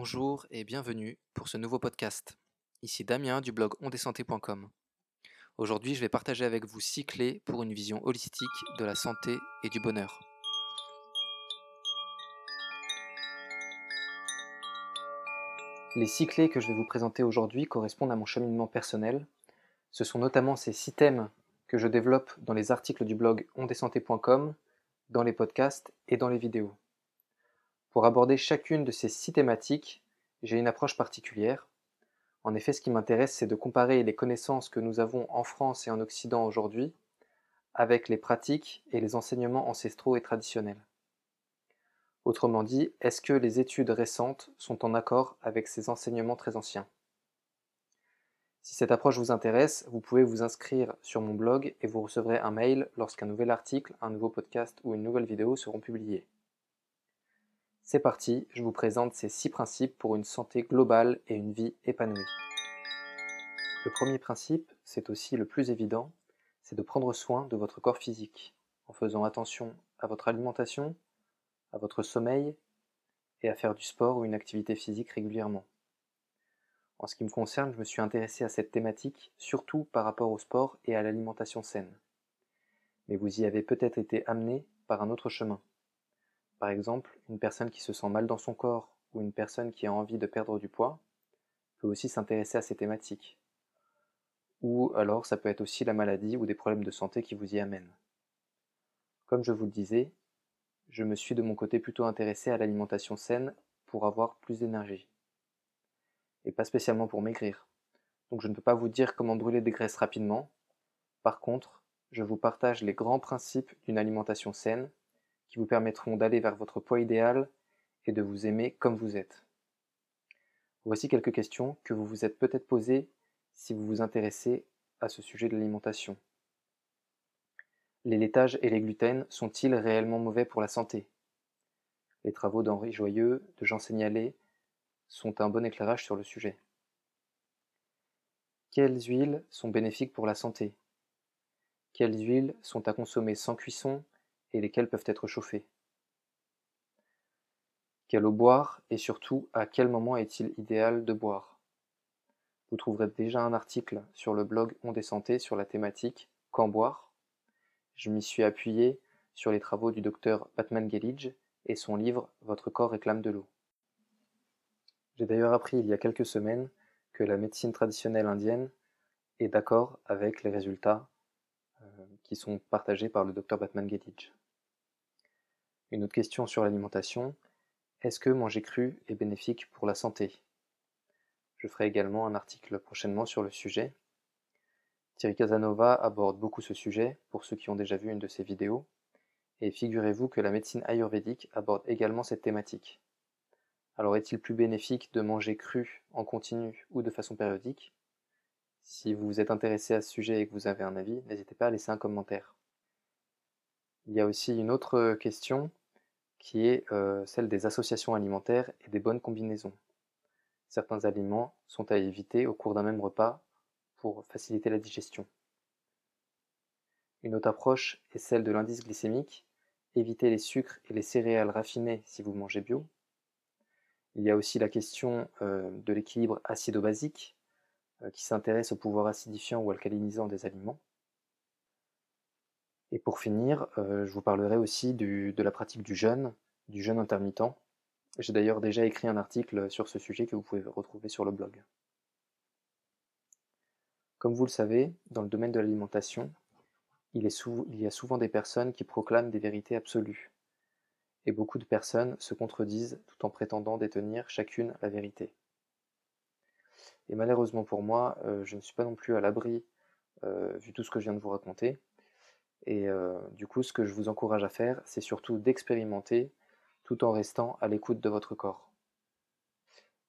Bonjour et bienvenue pour ce nouveau podcast. Ici Damien du blog ondessanté.com. Aujourd'hui, je vais partager avec vous six clés pour une vision holistique de la santé et du bonheur. Les six clés que je vais vous présenter aujourd'hui correspondent à mon cheminement personnel. Ce sont notamment ces six thèmes que je développe dans les articles du blog ondessanté.com, dans les podcasts et dans les vidéos. Pour aborder chacune de ces six thématiques, j'ai une approche particulière. En effet, ce qui m'intéresse, c'est de comparer les connaissances que nous avons en France et en Occident aujourd'hui avec les pratiques et les enseignements ancestraux et traditionnels. Autrement dit, est-ce que les études récentes sont en accord avec ces enseignements très anciens? Si cette approche vous intéresse, vous pouvez vous inscrire sur mon blog et vous recevrez un mail lorsqu'un nouvel article, un nouveau podcast ou une nouvelle vidéo seront publiés. C'est parti, je vous présente ces six principes pour une santé globale et une vie épanouie. Le premier principe, c'est aussi le plus évident, c'est de prendre soin de votre corps physique, en faisant attention à votre alimentation, à votre sommeil et à faire du sport ou une activité physique régulièrement. En ce qui me concerne, je me suis intéressé à cette thématique surtout par rapport au sport et à l'alimentation saine. Mais vous y avez peut-être été amené par un autre chemin. Par exemple, une personne qui se sent mal dans son corps ou une personne qui a envie de perdre du poids peut aussi s'intéresser à ces thématiques. Ou alors ça peut être aussi la maladie ou des problèmes de santé qui vous y amènent. Comme je vous le disais, je me suis de mon côté plutôt intéressé à l'alimentation saine pour avoir plus d'énergie. Et pas spécialement pour maigrir. Donc je ne peux pas vous dire comment brûler des graisses rapidement. Par contre, je vous partage les grands principes d'une alimentation saine qui vous permettront d'aller vers votre poids idéal et de vous aimer comme vous êtes. Voici quelques questions que vous vous êtes peut-être posées si vous vous intéressez à ce sujet de l'alimentation. Les laitages et les gluten sont-ils réellement mauvais pour la santé? Les travaux d'Henri Joyeux, de Jean Seignalet, sont un bon éclairage sur le sujet. Quelles huiles sont bénéfiques pour la santé? Quelles huiles sont à consommer sans cuisson et lesquels peuvent être chauffés. Quelle eau boire et surtout à quel moment est-il idéal de boire? Vous trouverez déjà un article sur le blog On des Santé sur la thématique Quand boire Je m'y suis appuyé sur les travaux du docteur Batman Gelidge et son livre Votre corps réclame de l'eau. J'ai d'ailleurs appris il y a quelques semaines que la médecine traditionnelle indienne est d'accord avec les résultats euh, qui sont partagés par le docteur Batman Gelidge. Une autre question sur l'alimentation, est-ce que manger cru est bénéfique pour la santé? Je ferai également un article prochainement sur le sujet. Thierry Casanova aborde beaucoup ce sujet, pour ceux qui ont déjà vu une de ses vidéos, et figurez-vous que la médecine ayurvédique aborde également cette thématique. Alors est-il plus bénéfique de manger cru en continu ou de façon périodique? Si vous vous êtes intéressé à ce sujet et que vous avez un avis, n'hésitez pas à laisser un commentaire. Il y a aussi une autre question qui est celle des associations alimentaires et des bonnes combinaisons. Certains aliments sont à éviter au cours d'un même repas pour faciliter la digestion. Une autre approche est celle de l'indice glycémique, éviter les sucres et les céréales raffinées si vous mangez bio. Il y a aussi la question de l'équilibre acido-basique, qui s'intéresse au pouvoir acidifiant ou alcalinisant des aliments. Et pour finir, euh, je vous parlerai aussi de la pratique du jeûne, du jeûne intermittent. J'ai d'ailleurs déjà écrit un article sur ce sujet que vous pouvez retrouver sur le blog. Comme vous le savez, dans le domaine de l'alimentation, il, y a souvent des personnes qui proclament des vérités absolues. Et beaucoup de personnes se contredisent tout en prétendant détenir chacune la vérité. Et malheureusement pour moi, euh, je ne suis pas non plus à l'abri, euh, vu tout ce que je viens de vous raconter, et du coup, ce que je vous encourage à faire, c'est surtout d'expérimenter tout en restant à l'écoute de votre corps.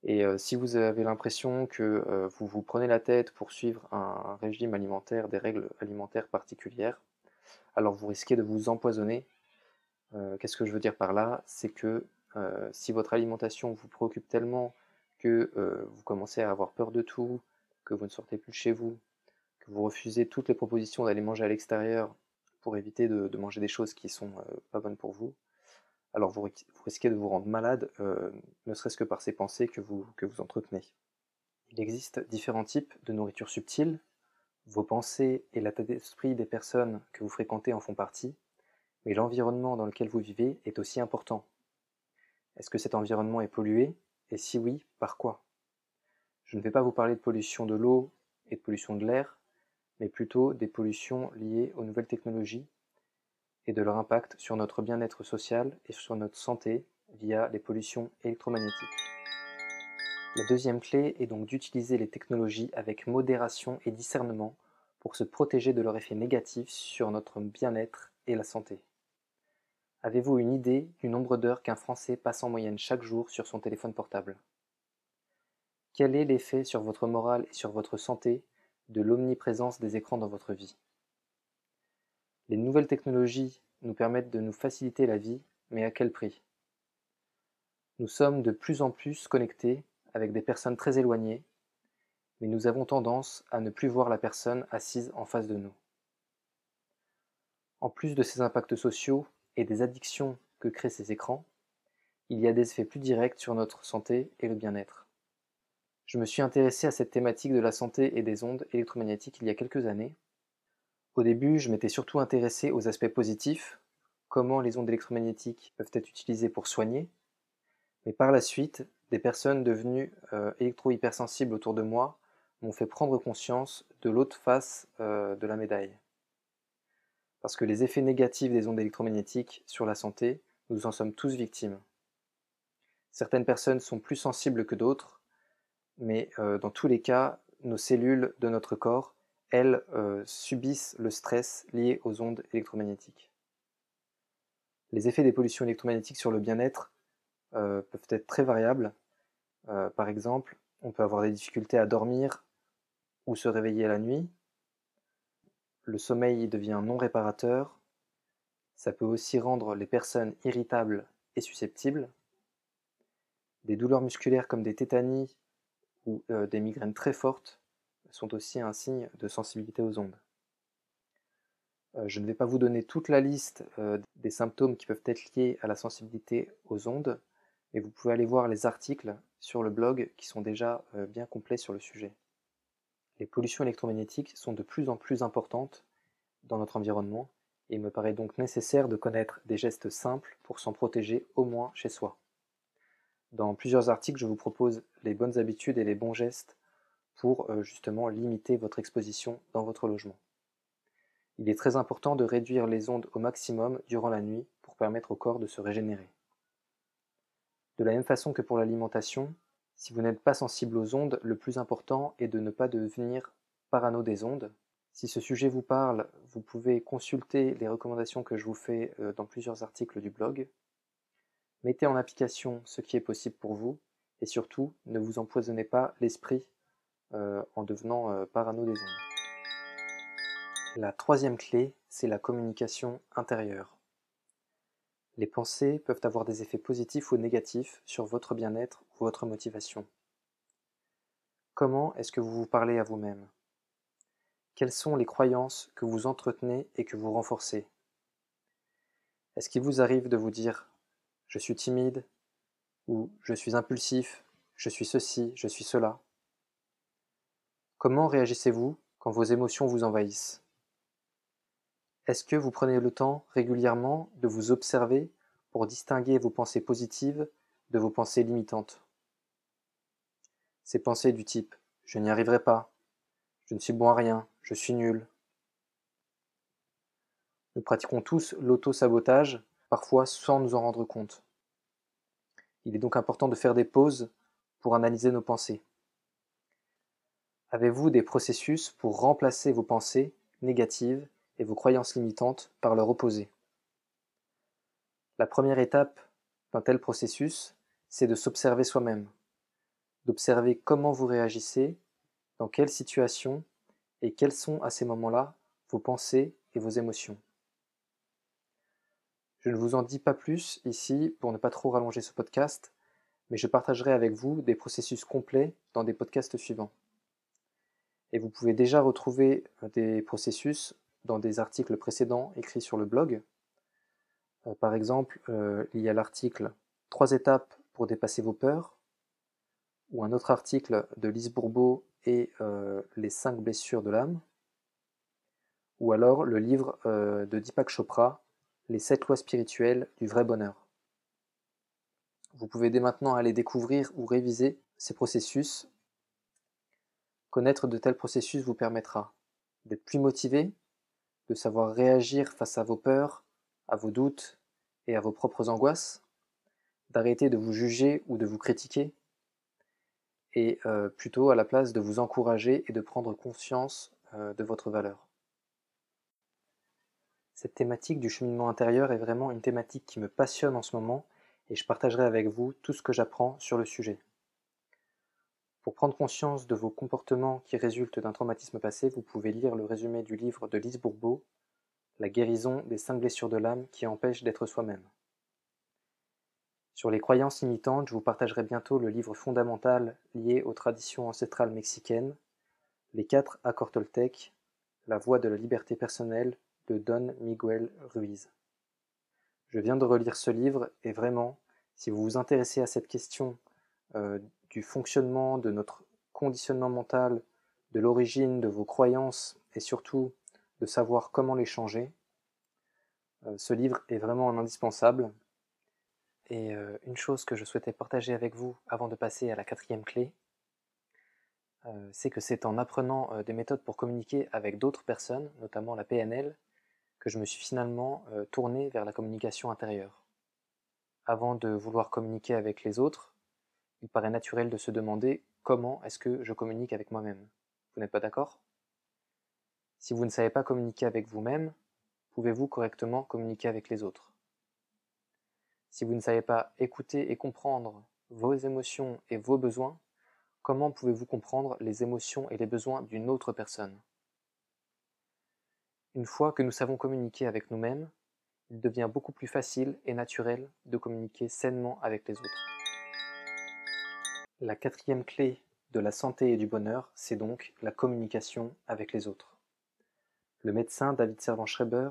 Et si vous avez l'impression que vous vous prenez la tête pour suivre un, régime alimentaire, des règles alimentaires particulières, alors vous risquez de vous empoisonner. Qu'est-ce que je veux dire par là? C'est que si votre alimentation vous préoccupe tellement que vous commencez à avoir peur de tout, que vous ne sortez plus de chez vous, que vous refusez toutes les propositions d'aller manger à l'extérieur pour éviter de, manger des choses qui sont euh, pas bonnes pour vous, alors vous, risquez de vous rendre malade, euh, ne serait-ce que par ces pensées que vous, que vous entretenez. Il existe différents types de nourriture subtile, vos pensées et l'état d'esprit des personnes que vous fréquentez en font partie, mais l'environnement dans lequel vous vivez est aussi important. Est-ce que cet environnement est pollué? Et si oui, par quoi? Je ne vais pas vous parler de pollution de l'eau et de pollution de l'air, mais plutôt des pollutions liées aux nouvelles technologies et de leur impact sur notre bien-être social et sur notre santé via les pollutions électromagnétiques. La deuxième clé est donc d'utiliser les technologies avec modération et discernement pour se protéger de leur effet négatif sur notre bien-être et la santé. Avez-vous une idée du nombre d'heures qu'un Français passe en moyenne chaque jour sur son téléphone portable? Quel est l'effet sur votre morale et sur votre santé de l'omniprésence des écrans dans votre vie Les nouvelles technologies nous permettent de nous faciliter la vie, mais à quel prix? Nous sommes de plus en plus connectés avec des personnes très éloignées, mais nous avons tendance à ne plus voir la personne assise en face de nous. En plus de ces impacts sociaux et des addictions que créent ces écrans, il y a des effets plus directs sur notre santé et le bien-être. Je me suis intéressé à cette thématique de la santé et des ondes électromagnétiques il y a quelques années. Au début, je m'étais surtout intéressé aux aspects positifs, comment les ondes électromagnétiques peuvent être utilisées pour soigner, mais par la suite, des personnes devenues euh, électro-hypersensibles autour de moi m'ont fait prendre conscience de l'autre face euh, de la médaille. Parce que les effets négatifs des ondes électromagnétiques sur la santé, nous en sommes tous victimes. Certaines personnes sont plus sensibles que d'autres, mais euh, dans tous les cas, nos cellules de notre corps, elles, subissent le stress lié aux ondes électromagnétiques. Les effets des pollutions électromagnétiques sur le bien-être euh, peuvent être très variables. Euh, par exemple, on peut avoir des difficultés à dormir ou se réveiller la nuit. Le sommeil devient non réparateur. Ça peut aussi rendre les personnes irritables et susceptibles. Des douleurs musculaires comme des tétanies ou euh, des migraines très fortes sont aussi un signe de sensibilité aux ondes. je ne vais pas vous donner toute la liste des symptômes qui peuvent être liés à la sensibilité aux ondes, et vous pouvez aller voir les articles sur le blog qui sont déjà euh, bien complets sur le sujet. Les pollutions électromagnétiques sont de plus en plus importantes dans notre environnement et il me paraît donc nécessaire de connaître des gestes simples pour s'en protéger au moins chez soi. Dans plusieurs articles, je vous propose les bonnes habitudes et les bons gestes pour euh, justement limiter votre exposition dans votre logement. Il est très important de réduire les ondes au maximum durant la nuit pour permettre au corps de se régénérer. De la même façon que pour l'alimentation, si vous n'êtes pas sensible aux ondes, le plus important est de ne pas devenir parano des ondes. Si ce sujet vous parle, vous pouvez consulter les recommandations que je vous fais euh, dans plusieurs articles du blog. Mettez en application ce qui est possible pour vous et surtout ne vous empoisonnez pas l'esprit euh, en devenant euh, parano des ondes. La troisième clé, c'est la communication intérieure. Les pensées peuvent avoir des effets positifs ou négatifs sur votre bien-être ou votre motivation. Comment est-ce que vous vous parlez à vous-même? Quelles sont les croyances que vous entretenez et que vous renforcez? Est-ce qu'il vous arrive de vous dire ⁇ je suis timide ⁇ ou ⁇ je suis impulsif ⁇ je suis ceci, je suis cela ⁇ Comment réagissez-vous quand vos émotions vous envahissent? Est-ce que vous prenez le temps régulièrement de vous observer pour distinguer vos pensées positives de vos pensées limitantes? Ces pensées du type ⁇ je n'y arriverai pas ⁇ je ne suis bon à rien, je suis nul ⁇ Nous pratiquons tous l'auto-sabotage, parfois sans nous en rendre compte. Il est donc important de faire des pauses pour analyser nos pensées. Avez-vous des processus pour remplacer vos pensées négatives et vos croyances limitantes par leur opposé? La première étape d'un tel processus, c'est de s'observer soi-même, d'observer comment vous réagissez, dans quelle situation et quelles sont à ces moments-là vos pensées et vos émotions. Je ne vous en dis pas plus ici pour ne pas trop rallonger ce podcast, mais je partagerai avec vous des processus complets dans des podcasts suivants. Et vous pouvez déjà retrouver des processus dans des articles précédents écrits sur le blog. Euh, par exemple, euh, il y a l'article Trois étapes pour dépasser vos peurs, ou un autre article de Lise Bourbeau et euh, Les cinq blessures de l'âme, ou alors le livre de Deepak Chopra, Les sept lois spirituelles du vrai bonheur. Vous pouvez dès maintenant aller découvrir ou réviser ces processus. Connaître de tels processus vous permettra d'être plus motivé, de savoir réagir face à vos peurs, à vos doutes et à vos propres angoisses, d'arrêter de vous juger ou de vous critiquer, et euh, plutôt à la place de vous encourager et de prendre conscience euh, de votre valeur. Cette thématique du cheminement intérieur est vraiment une thématique qui me passionne en ce moment et je partagerai avec vous tout ce que j'apprends sur le sujet. Pour prendre conscience de vos comportements qui résultent d'un traumatisme passé, vous pouvez lire le résumé du livre de Lise Bourbeau, La guérison des cinq blessures de l'âme qui empêchent d'être soi-même. Sur les croyances limitantes, je vous partagerai bientôt le livre fondamental lié aux traditions ancestrales mexicaines, Les quatre accords La voie de la liberté personnelle Don Miguel Ruiz. Je viens de relire ce livre et vraiment, si vous vous intéressez à cette question euh, du fonctionnement de notre conditionnement mental, de l'origine de vos croyances et surtout de savoir comment les changer, euh, ce livre est vraiment un indispensable. Et euh, une chose que je souhaitais partager avec vous avant de passer à la quatrième clé, c'est que c'est en apprenant des méthodes pour communiquer avec d'autres personnes, notamment la PNL, que je me suis finalement euh, tourné vers la communication intérieure. Avant de vouloir communiquer avec les autres, il paraît naturel de se demander comment est-ce que je communique avec moi-même. Vous n'êtes pas d'accord? Si vous ne savez pas communiquer avec vous-même, pouvez-vous correctement communiquer avec les autres? Si vous ne savez pas écouter et comprendre vos émotions et vos besoins, comment pouvez-vous comprendre les émotions et les besoins d'une autre personne? Une fois que nous savons communiquer avec nous-mêmes, il devient beaucoup plus facile et naturel de communiquer sainement avec les autres. La quatrième clé de la santé et du bonheur, c'est donc la communication avec les autres. Le médecin David Servan-Schreiber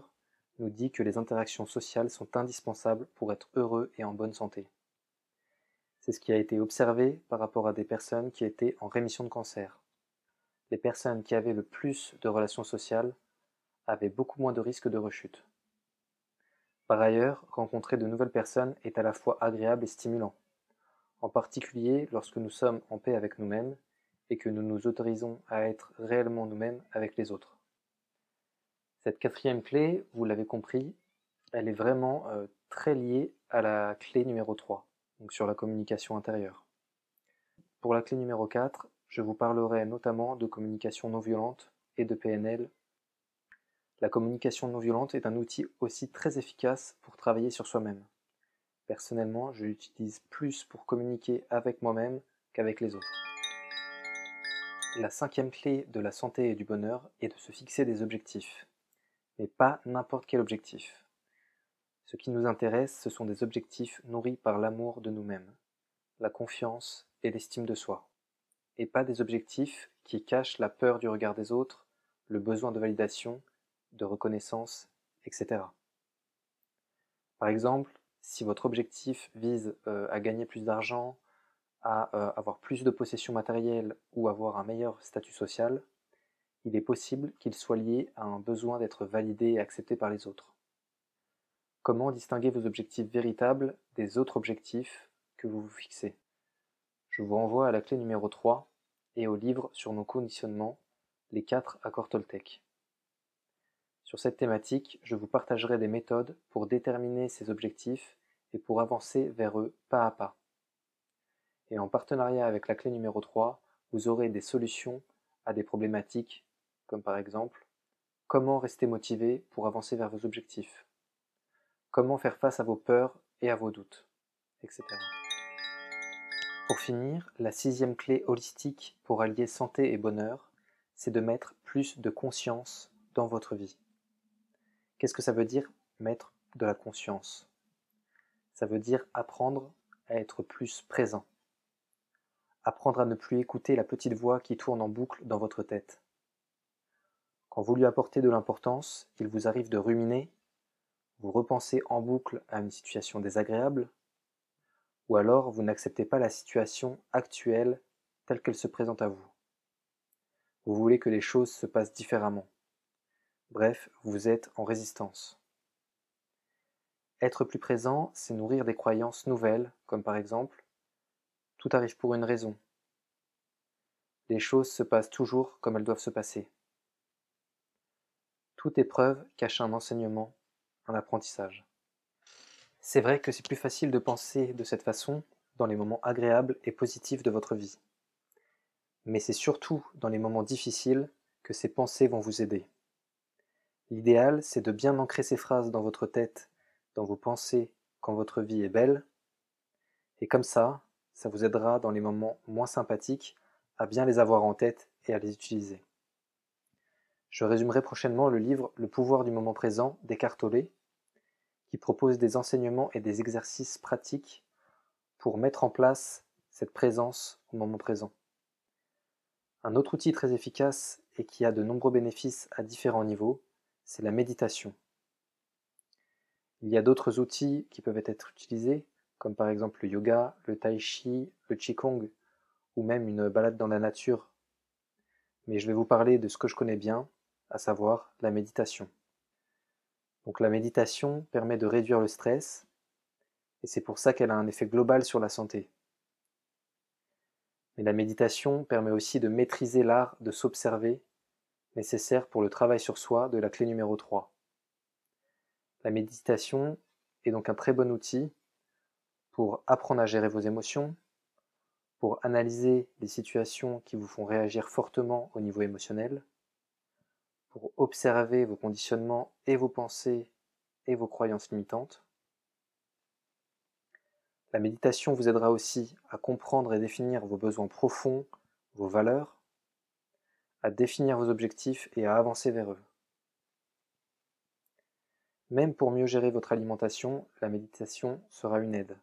nous dit que les interactions sociales sont indispensables pour être heureux et en bonne santé. C'est ce qui a été observé par rapport à des personnes qui étaient en rémission de cancer. Les personnes qui avaient le plus de relations sociales avait beaucoup moins de risques de rechute. Par ailleurs, rencontrer de nouvelles personnes est à la fois agréable et stimulant, en particulier lorsque nous sommes en paix avec nous-mêmes et que nous nous autorisons à être réellement nous-mêmes avec les autres. Cette quatrième clé, vous l'avez compris, elle est vraiment euh, très liée à la clé numéro 3, donc sur la communication intérieure. Pour la clé numéro 4, je vous parlerai notamment de communication non violente et de PNL la communication non violente est un outil aussi très efficace pour travailler sur soi-même. Personnellement, je l'utilise plus pour communiquer avec moi-même qu'avec les autres. La cinquième clé de la santé et du bonheur est de se fixer des objectifs, mais pas n'importe quel objectif. Ce qui nous intéresse, ce sont des objectifs nourris par l'amour de nous-mêmes, la confiance et l'estime de soi, et pas des objectifs qui cachent la peur du regard des autres, le besoin de validation de reconnaissance, etc. Par exemple, si votre objectif vise euh, à gagner plus d'argent, à euh, avoir plus de possessions matérielles ou avoir un meilleur statut social, il est possible qu'il soit lié à un besoin d'être validé et accepté par les autres. Comment distinguer vos objectifs véritables des autres objectifs que vous vous fixez? Je vous renvoie à la clé numéro 3 et au livre sur nos conditionnements, les 4 accords Toltec. Sur cette thématique, je vous partagerai des méthodes pour déterminer ces objectifs et pour avancer vers eux pas à pas. Et en partenariat avec la clé numéro 3, vous aurez des solutions à des problématiques comme par exemple comment rester motivé pour avancer vers vos objectifs, comment faire face à vos peurs et à vos doutes, etc. Pour finir, la sixième clé holistique pour allier santé et bonheur, c'est de mettre plus de conscience dans votre vie. Qu'est-ce que ça veut dire mettre de la conscience? Ça veut dire apprendre à être plus présent. Apprendre à ne plus écouter la petite voix qui tourne en boucle dans votre tête. Quand vous lui apportez de l'importance, il vous arrive de ruminer, vous repensez en boucle à une situation désagréable, ou alors vous n'acceptez pas la situation actuelle telle qu'elle se présente à vous. Vous voulez que les choses se passent différemment. Bref, vous êtes en résistance. Être plus présent, c'est nourrir des croyances nouvelles, comme par exemple Tout arrive pour une raison. Les choses se passent toujours comme elles doivent se passer. Toute épreuve cache un enseignement, un apprentissage. C'est vrai que c'est plus facile de penser de cette façon dans les moments agréables et positifs de votre vie. Mais c'est surtout dans les moments difficiles que ces pensées vont vous aider. L'idéal, c'est de bien ancrer ces phrases dans votre tête, dans vos pensées, quand votre vie est belle. Et comme ça, ça vous aidera dans les moments moins sympathiques à bien les avoir en tête et à les utiliser. Je résumerai prochainement le livre Le pouvoir du moment présent d'Eckhart Tolle, qui propose des enseignements et des exercices pratiques pour mettre en place cette présence au moment présent. Un autre outil très efficace et qui a de nombreux bénéfices à différents niveaux, c'est la méditation. Il y a d'autres outils qui peuvent être utilisés, comme par exemple le yoga, le tai chi, le qigong, ou même une balade dans la nature. Mais je vais vous parler de ce que je connais bien, à savoir la méditation. Donc la méditation permet de réduire le stress, et c'est pour ça qu'elle a un effet global sur la santé. Mais la méditation permet aussi de maîtriser l'art de s'observer, nécessaire pour le travail sur soi de la clé numéro 3. La méditation est donc un très bon outil pour apprendre à gérer vos émotions, pour analyser les situations qui vous font réagir fortement au niveau émotionnel, pour observer vos conditionnements et vos pensées et vos croyances limitantes. La méditation vous aidera aussi à comprendre et définir vos besoins profonds, vos valeurs, à définir vos objectifs et à avancer vers eux. Même pour mieux gérer votre alimentation, la méditation sera une aide.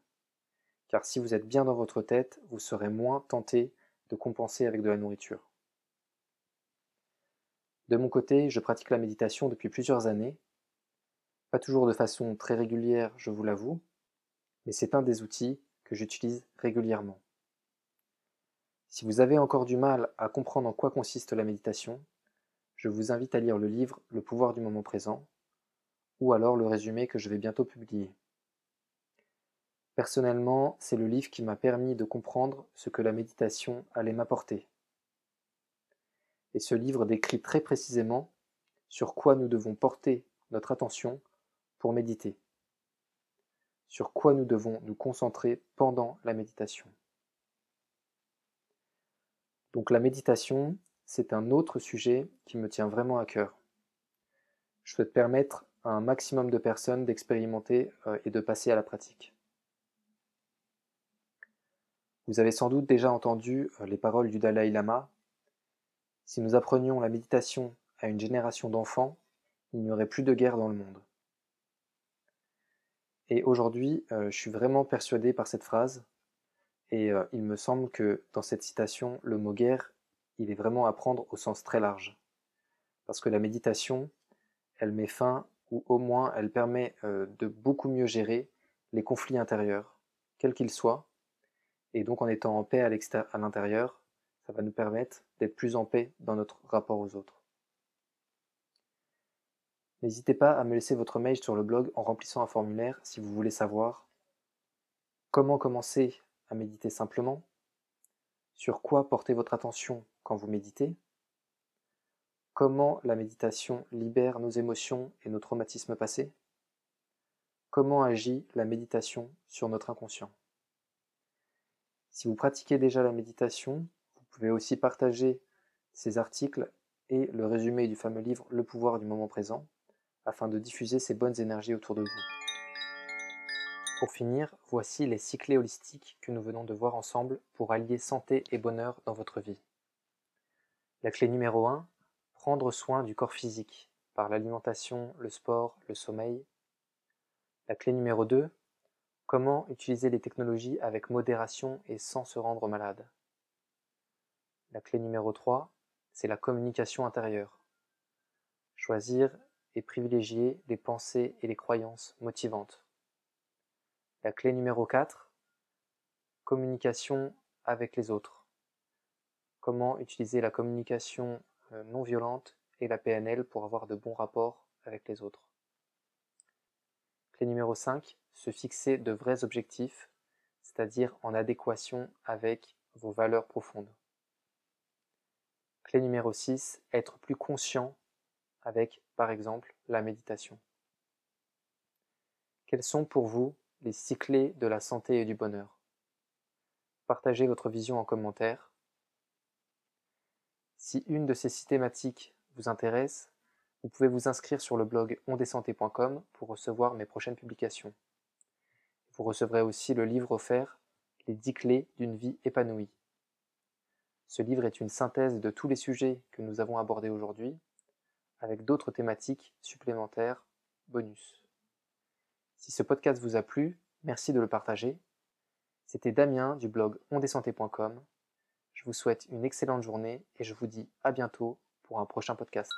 Car si vous êtes bien dans votre tête, vous serez moins tenté de compenser avec de la nourriture. De mon côté, je pratique la méditation depuis plusieurs années, pas toujours de façon très régulière, je vous l'avoue, mais c'est un des outils que j'utilise régulièrement. Si vous avez encore du mal à comprendre en quoi consiste la méditation, je vous invite à lire le livre Le pouvoir du moment présent, ou alors le résumé que je vais bientôt publier. Personnellement, c'est le livre qui m'a permis de comprendre ce que la méditation allait m'apporter et ce livre décrit très précisément sur quoi nous devons porter notre attention pour méditer, sur quoi nous devons nous concentrer pendant la méditation. Donc la méditation, c'est un autre sujet qui me tient vraiment à cœur. Je souhaite permettre à un maximum de personnes d'expérimenter euh, et de passer à la pratique. Vous avez sans doute déjà entendu euh, les paroles du Dalai Lama si nous apprenions la méditation à une génération d'enfants, il n'y aurait plus de guerre dans le monde. Et aujourd'hui, euh, je suis vraiment persuadé par cette phrase, et euh, il me semble que dans cette citation, le mot guerre, il est vraiment à prendre au sens très large. Parce que la méditation, elle met fin, ou au moins elle permet euh, de beaucoup mieux gérer les conflits intérieurs, quels qu'ils soient, et donc en étant en paix à l'intérieur, ça va nous permettre d'être plus en paix dans notre rapport aux autres. N'hésitez pas à me laisser votre mail sur le blog en remplissant un formulaire si vous voulez savoir comment commencer méditer simplement, sur quoi porter votre attention quand vous méditez, comment la méditation libère nos émotions et nos traumatismes passés, comment agit la méditation sur notre inconscient. Si vous pratiquez déjà la méditation, vous pouvez aussi partager ces articles et le résumé du fameux livre Le pouvoir du moment présent afin de diffuser ces bonnes énergies autour de vous. Pour finir, voici les six clés holistiques que nous venons de voir ensemble pour allier santé et bonheur dans votre vie. La clé numéro 1, prendre soin du corps physique par l'alimentation, le sport, le sommeil. La clé numéro 2, comment utiliser les technologies avec modération et sans se rendre malade. La clé numéro 3, c'est la communication intérieure. Choisir et privilégier les pensées et les croyances motivantes. La clé numéro 4, communication avec les autres. Comment utiliser la communication euh, non violente et la PNL pour avoir de bons rapports avec les autres. Clé numéro 5, se fixer de vrais objectifs, c'est-à-dire en adéquation avec vos valeurs profondes. Clé numéro 6, être plus conscient avec, par exemple, la méditation. Quelles sont pour vous les six clés de la santé et du bonheur Partagez votre vision en commentaire. Si une de ces six thématiques vous intéresse, vous pouvez vous inscrire sur le blog ondessanté.com pour recevoir mes prochaines publications. Vous recevrez aussi le livre offert Les 10 clés d'une vie épanouie. Ce livre est une synthèse de tous les sujets que nous avons abordés aujourd'hui, avec d'autres thématiques supplémentaires bonus. Si ce podcast vous a plu, merci de le partager. C'était Damien du blog ondessanté.com. Je vous souhaite une excellente journée et je vous dis à bientôt pour un prochain podcast.